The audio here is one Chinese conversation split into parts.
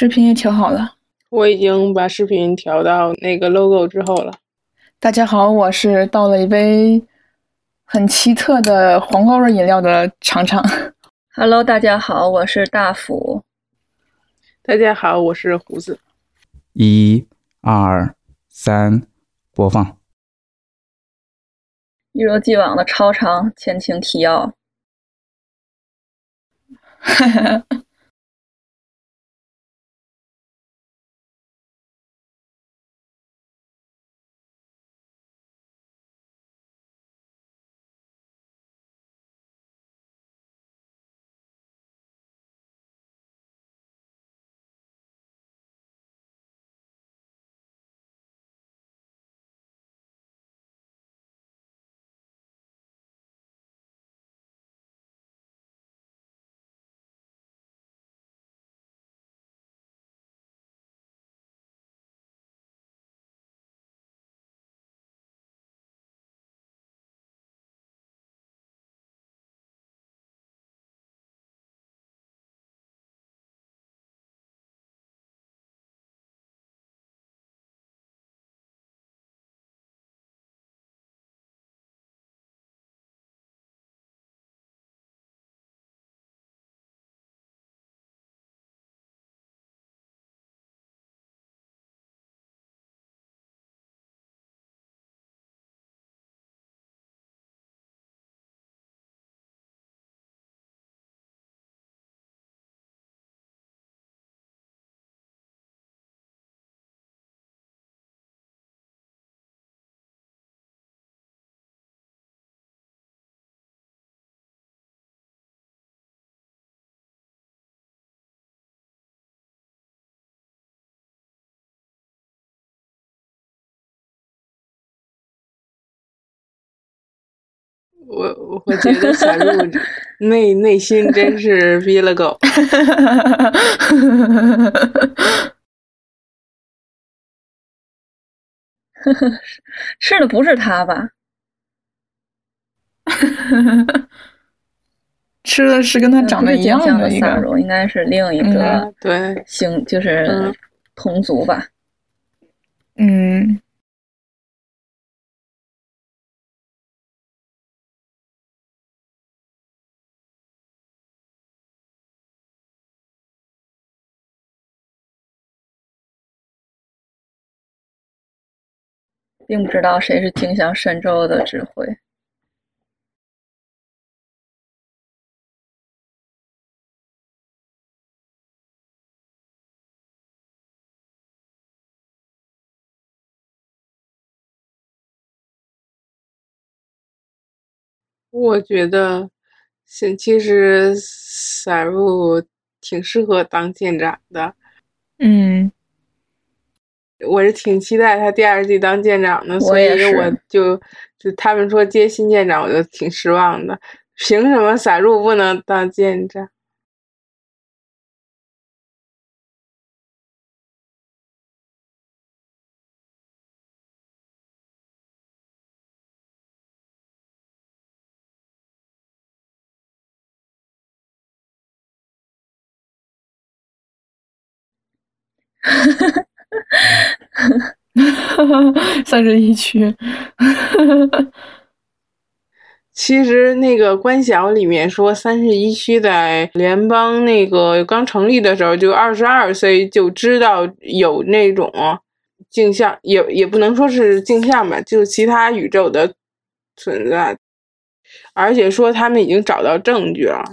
视频也调好了，我已经把视频调到那个 logo 之后了。大家好，我是倒了一杯很奇特的黄瓜味饮料的尝尝。Hello，大家好，我是大福。大家好，我是胡子。一、二、三，播放。一如既往的超长前情提要。我我觉得小鹿 内内心真是逼了狗。吃的，不是他吧？吃的是跟他长得一样的一个，应该是另一个嗯对行，就是嗯同族吧。嗯，并不知道谁是镜像神州的指挥。我觉得，先其实散入挺适合当舰长的。嗯，我是挺期待他第二季当舰长的，所以我就就他们说接新舰长，我就挺失望的。凭什么散入不能当舰长？三十一区。其实那个官小里面说，三十一区在联邦那个刚成立的时候，就二十二岁就知道有那种镜像，也也不能说是镜像吧，就是其他宇宙的存在，而且说他们已经找到证据了。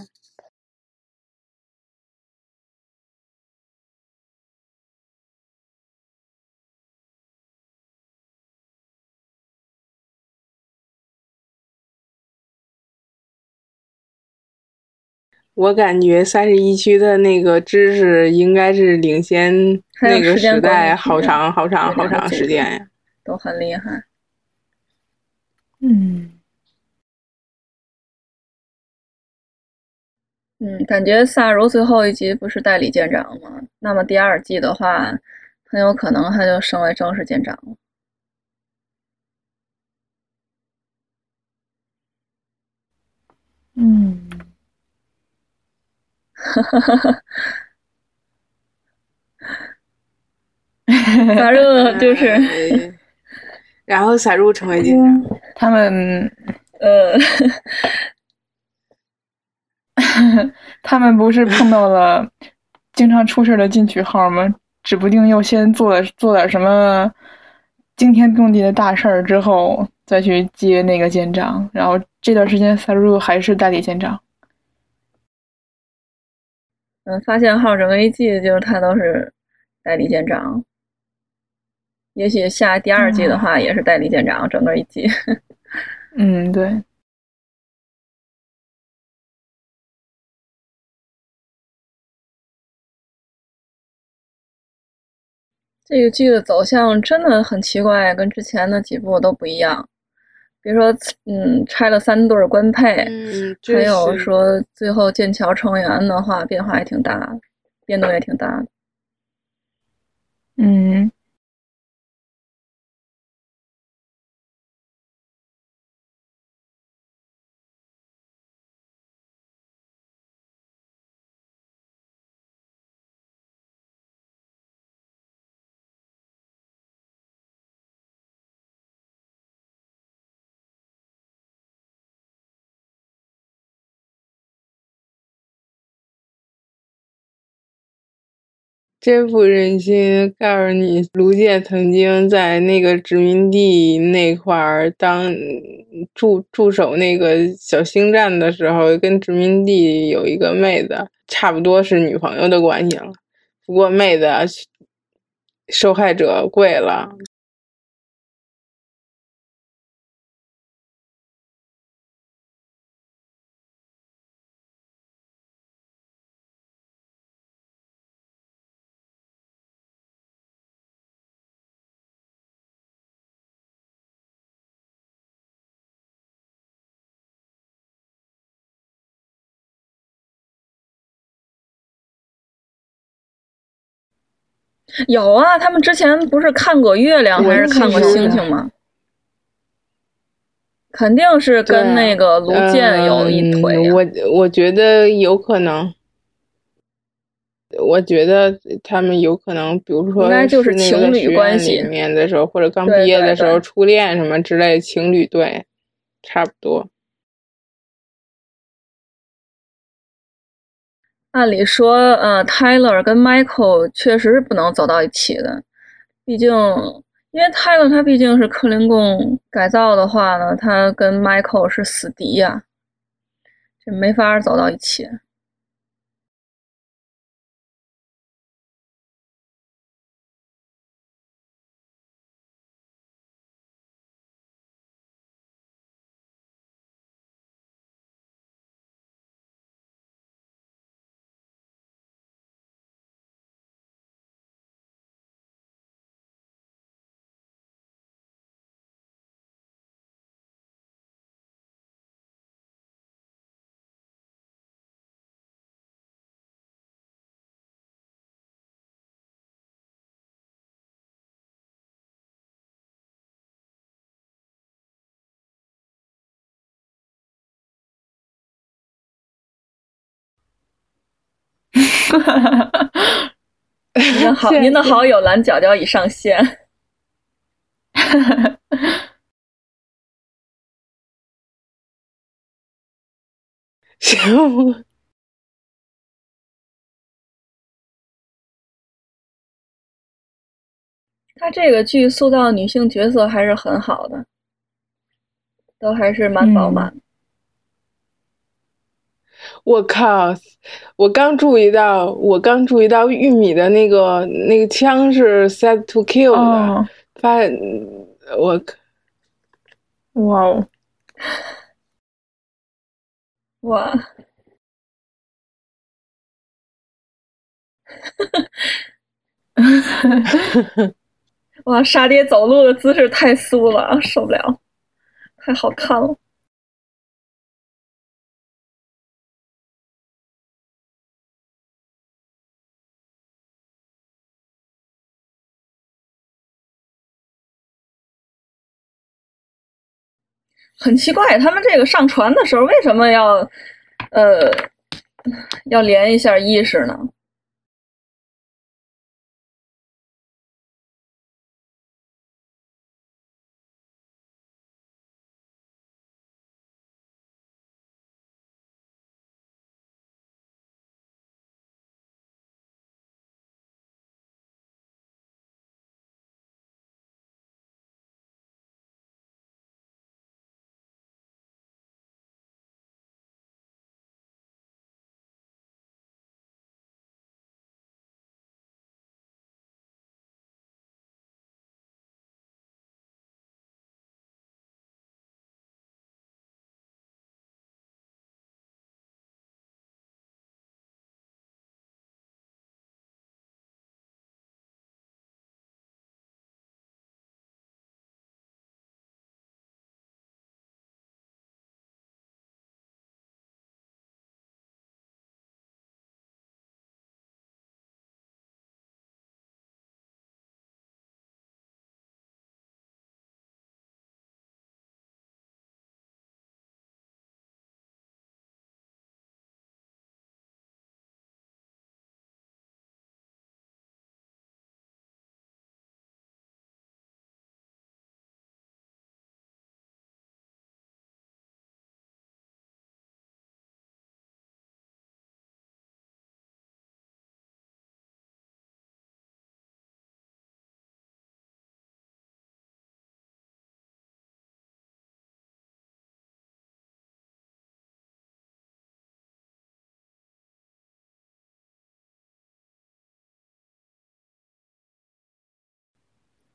我感觉三十一区的那个知识应该是领先那个时代好长好长好长时间呀，都很厉害。嗯嗯，感觉萨柔最后一集不是代理舰长吗？那么第二季的话，很有可能他就升为正式舰长了。嗯。哈哈哈哈反正就是，呃然后撒入成为警察。他们呃，他们不是碰到了经常出事的进取号吗？指不定又先做做点什么惊天动地的大事儿，之后再去接那个舰长。然后这段时间，萨入还是代理舰长。嗯，发现号整个一季就是他都是代理舰长，也许下第二季的话也是代理舰长，整个一季。嗯，对。这个剧的走向真的很奇怪，跟之前的几部都不一样。比如说，嗯，拆了三对儿官配，嗯，还有说最后剑桥成员的话，变化也挺大，变动也挺大的。嗯，真不忍心告诉你，卢健曾经在那个殖民地那块儿当驻驻守那个小星站的时候，跟殖民地有一个妹子，差不多是女朋友的关系了。不过妹子受害者跪了，有啊，他们之前不是看过月亮还是看过星星吗？肯定是跟那个卢健有一腿啊、嗯我我觉得有可能，我觉得他们有可能，比如说应该就是那个情侣关系。里面的时候，或者刚毕业的时候初恋什么之类，情侣对，差不多。按理说，呃，Tyler 跟 Michael 确实是不能走到一起的，毕竟，因为 Tyler 他毕竟是克林贡改造的话呢，他跟 Michael 是死敌呀、就没法走到一起。您的好，您的好友蓝角角已上线。行，他这个剧塑造女性角色还是很好的，都还是蛮饱满。我靠！我刚注意到，我刚注意到玉米的那个那个枪是 set to kill 的，哦，发我哇哦，哇，哇！沙爹走路的姿势太酥了，受不了，太好看了。很奇怪，他们这个上传的时候为什么要，呃，要连一下意识呢？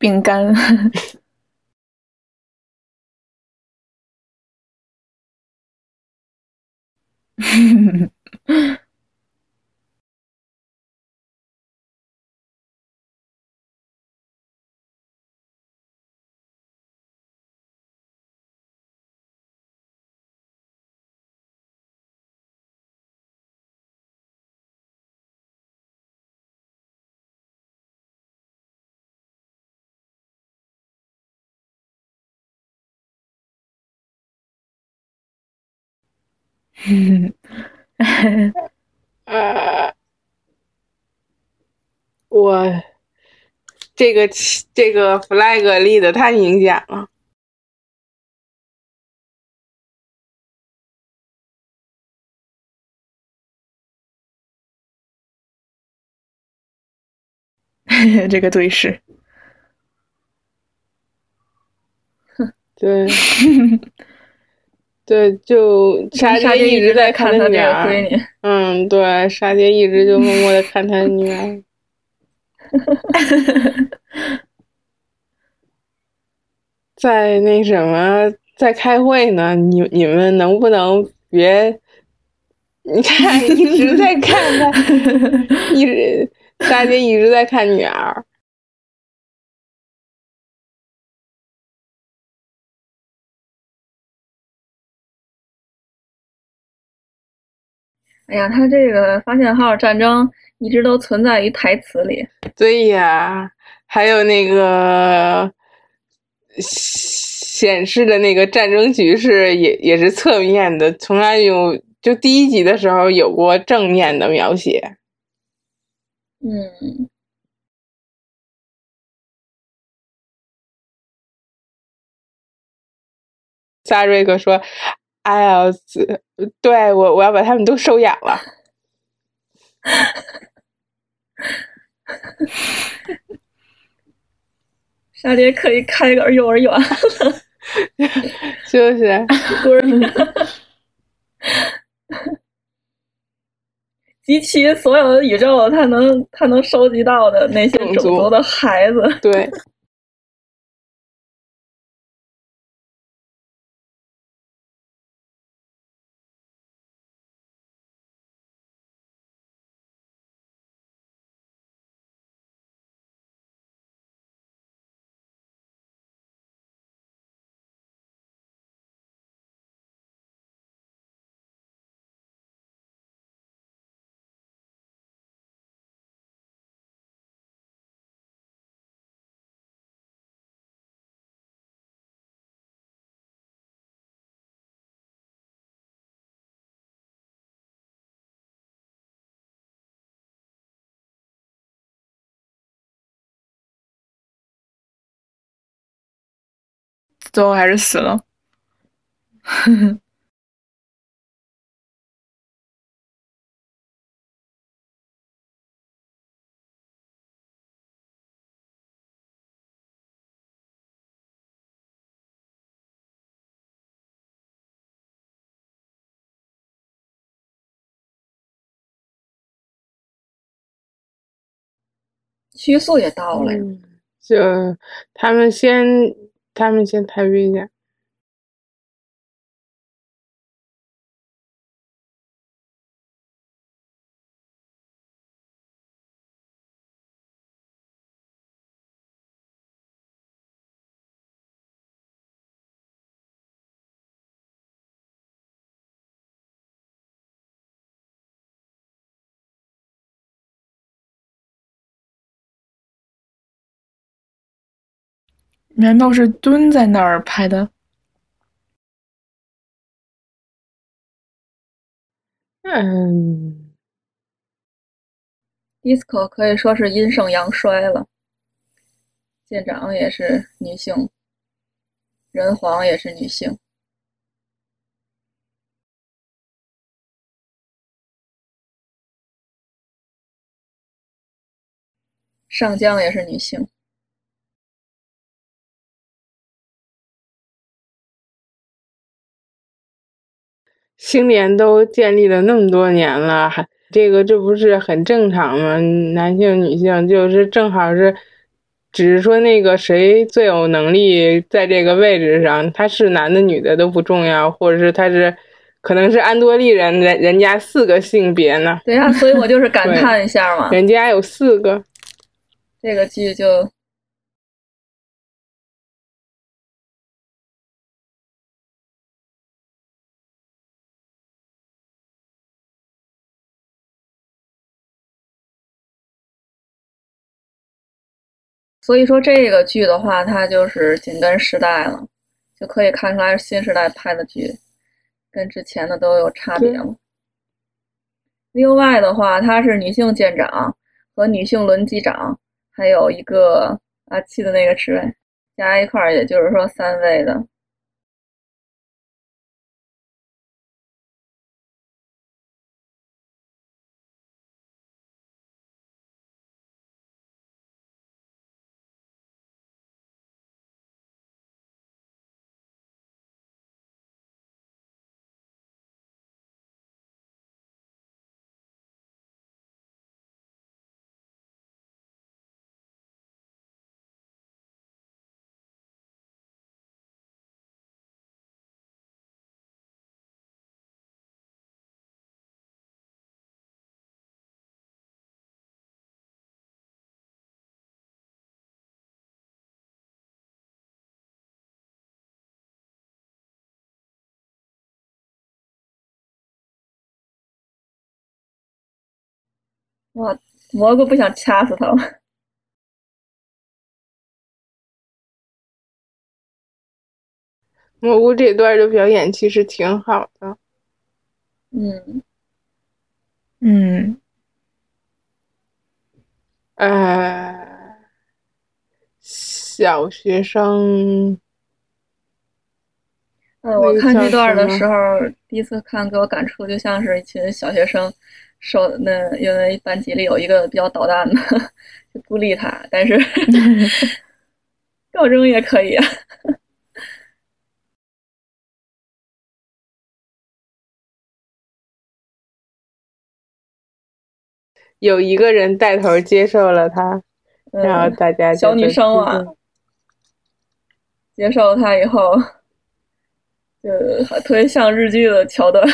饼干。呃，我这个这个 flag 立的太明显了。这个对视，对，对，就沙爹一直在看他女儿。嗯，对，沙爹一直就默默的看他女儿。在那什么，在开会呢？你你们能不能别？你看，一直在看他，一直沙爹一直在看女儿。哎呀，他这个发现号战争一直都存在于台词里。对呀，还有那个显示的那个战争局势也也是侧面的，从来有就第一集的时候有过正面的描写。嗯，萨瑞克说。哎呀，对我我要把他们都收养了。沙爹可以开个幼儿园了，就是，集齐所有的宇宙，他能他能收集到的那些种族的孩子，对。最后还是死了。曲速也到了，就他们先。他们先谈一下。难道是蹲在那儿拍的？嗯，disco 可以说是阴盛阳衰了。舰长也是女性，人皇也是女性，上将也是女性。星联都建立了那么多年了，还这个这不是很正常吗？男性、女性就是正好是只是说那个谁最有能力在这个位置上，他是男的女的都不重要，或者是他是可能是安多利人，人人家四个性别呢，对呀、所以我就是感叹一下嘛，人家有四个。这个剧就所以说这个剧的话，它就是紧跟时代了，就可以看出来是新时代拍的剧，跟之前的都有差别了。另外的话，它是女性舰长和女性轮机长，还有一个阿七的那个职位，加一块儿，也就是说三位的。哇，蘑菇不想掐死他吗？蘑菇这段的表演其实挺好的，嗯，嗯，呃，小学生，呃，我看这段的时候，第一次看给我感触就像是一群小学生受那因为班级里有一个比较捣蛋的，就孤立他，但是 高中也可以啊。有一个人带头接受了他，然后嗯，大家小女在生啊接受他以后，就特别像日剧的桥段。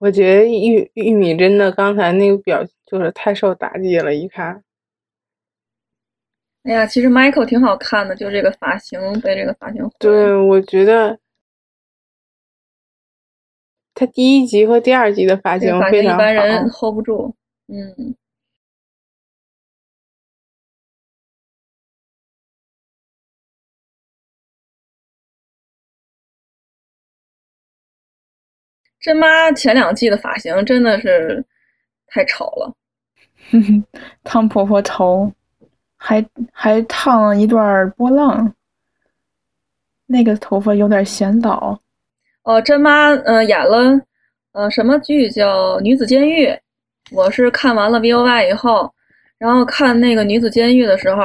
我觉得玉玉米真的刚才那个表就是太受打击了，一看。哎呀，其实 Michael 挺好看的，就这个发型被这个发型。对，我觉得他第一集和第二集的发型一型非常般人。hold 不住。嗯，真妈前两季的发型真的是太丑了。烫婆婆头，还还烫了一段波浪，那个头发有点显老。哦，真妈呃演了呃什么剧叫《女子监狱》，我是看完了 V O Y 以后，然后看那个《女子监狱》的时候，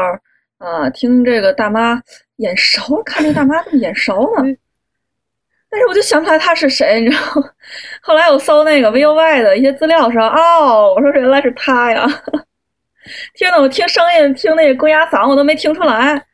呃，听这个大妈眼熟，看这大妈这么眼熟呢？但是我就想不起来他是谁，你知道吗？后来我搜那个 V O Y 的一些资料的时，哦，我说原来是他呀！天呐，我听声音，听那个公鸭嗓，我都没听出来。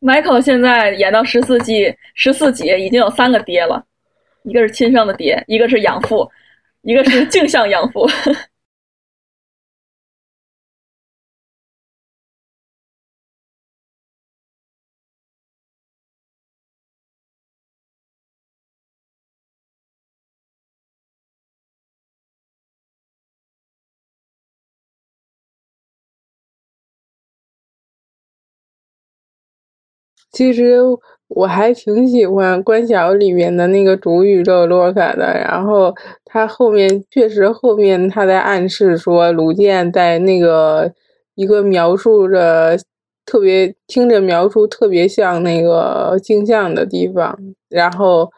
Michael 现在演到十四季，十四集已经有三个爹了，一个是亲生的爹，一个是养父，一个是镜像养父。其实我还挺喜欢关晓里面的那个主宇宙洛卡的，然后他后面确实后面他在暗示说卢健在那个一个描述着特别听着描述特别像那个镜像的地方，然后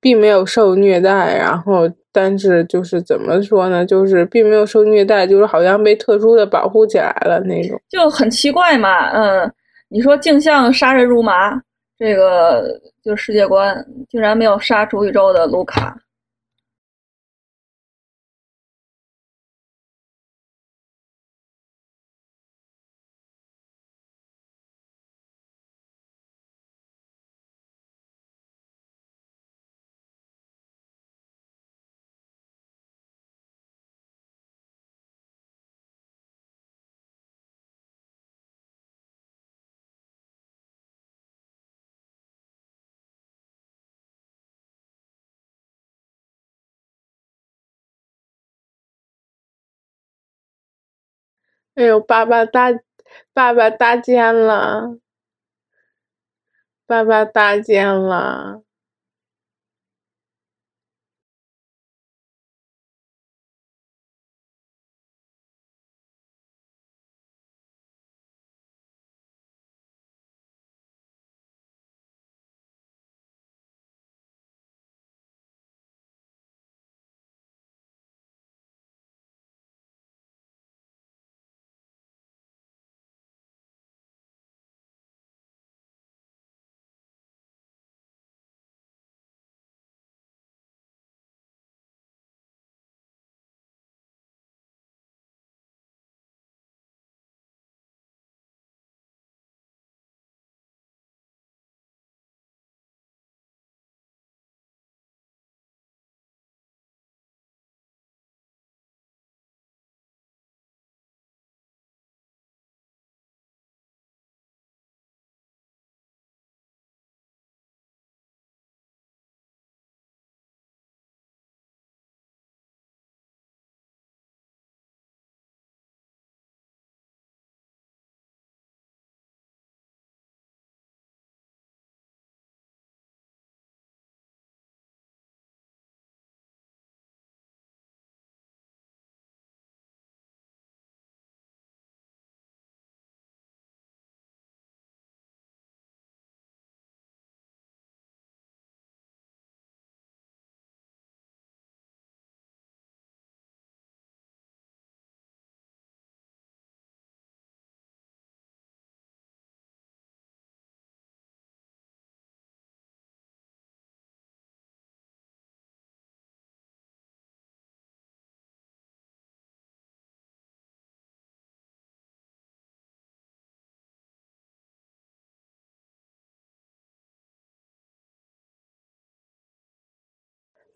并没有受虐待，然后但是就是怎么说呢，就是并没有受虐待，就是好像被特殊的保护起来了那种，就很奇怪嘛，嗯。你说镜像杀人如麻，这个就是世界观竟然没有杀主宇宙的卢卡。哎呦，爸爸搭，爸爸搭肩了，爸爸搭肩了。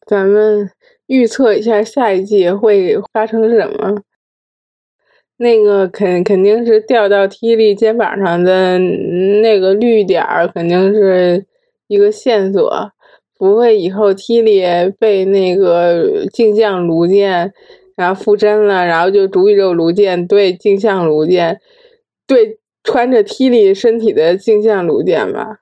咱们预测一下下一季会发生什么？那个肯肯定是掉到 T 莉肩膀上的那个绿点儿，肯定是一个线索。不会以后 T 莉被那个镜像卢剑然后附身了，然后就主宇宙卢剑对镜像卢剑对穿着 T 莉身体的镜像卢剑吧？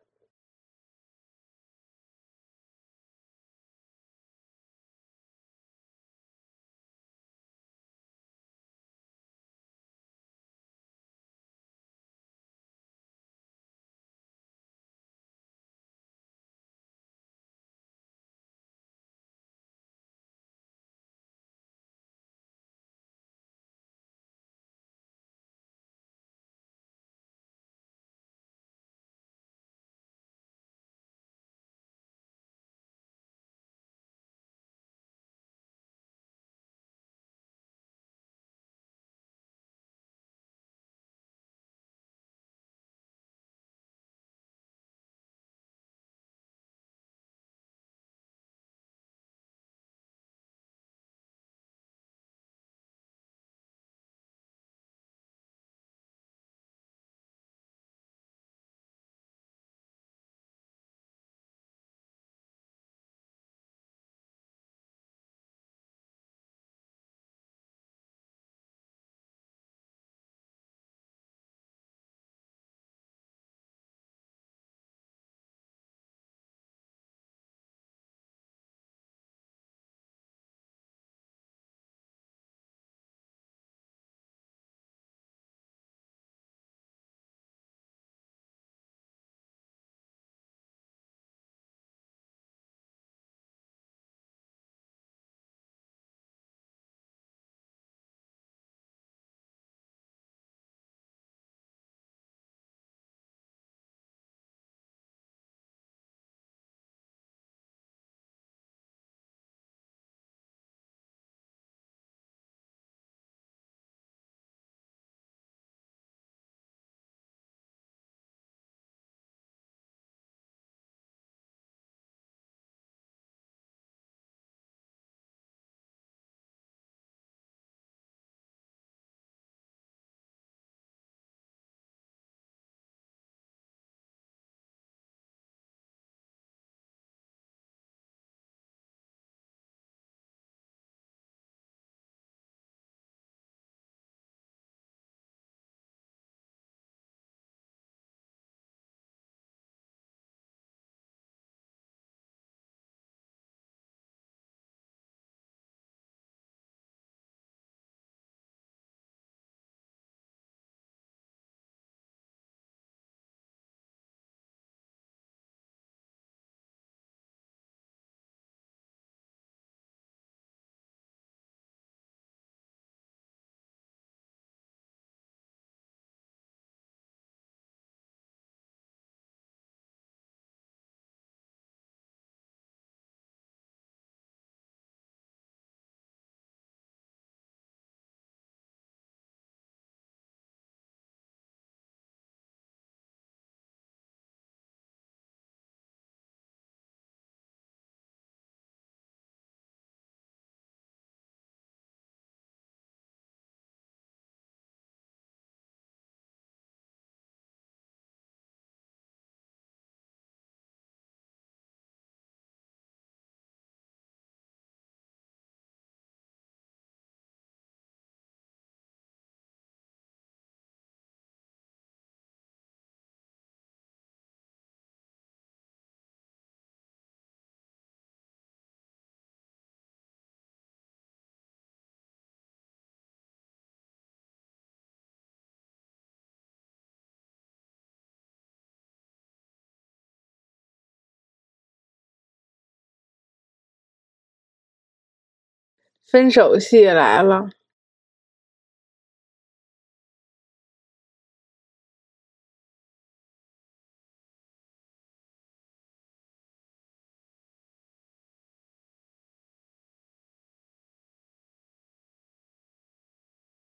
分手戏来了。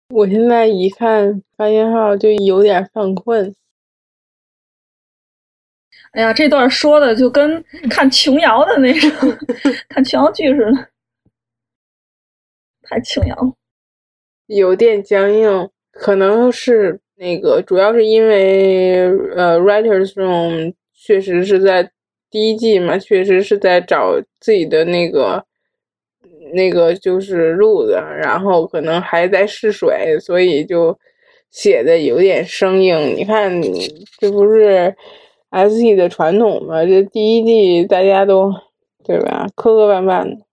我现在一看发信号就有点犯困。哎呀，这段说的就跟看琼瑶的那种 看琼瑶剧似的，太琼瑶，有点僵硬，可能是那个，主要是因为呃，writers room 确实是在第一季嘛，确实是在找自己的那个。那个就是路子，然后可能还在试水，所以就写的有点生硬。你看，这不是 S E 的传统吗？这第一季大家都对吧，磕磕绊绊的。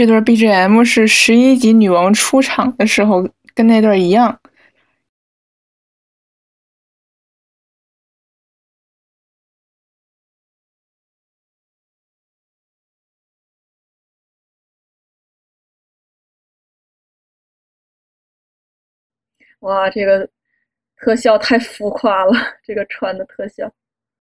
这段 BGM 是十一级女王出场的时候跟那段一样。哇，这个特效太浮夸了，这个穿的特效。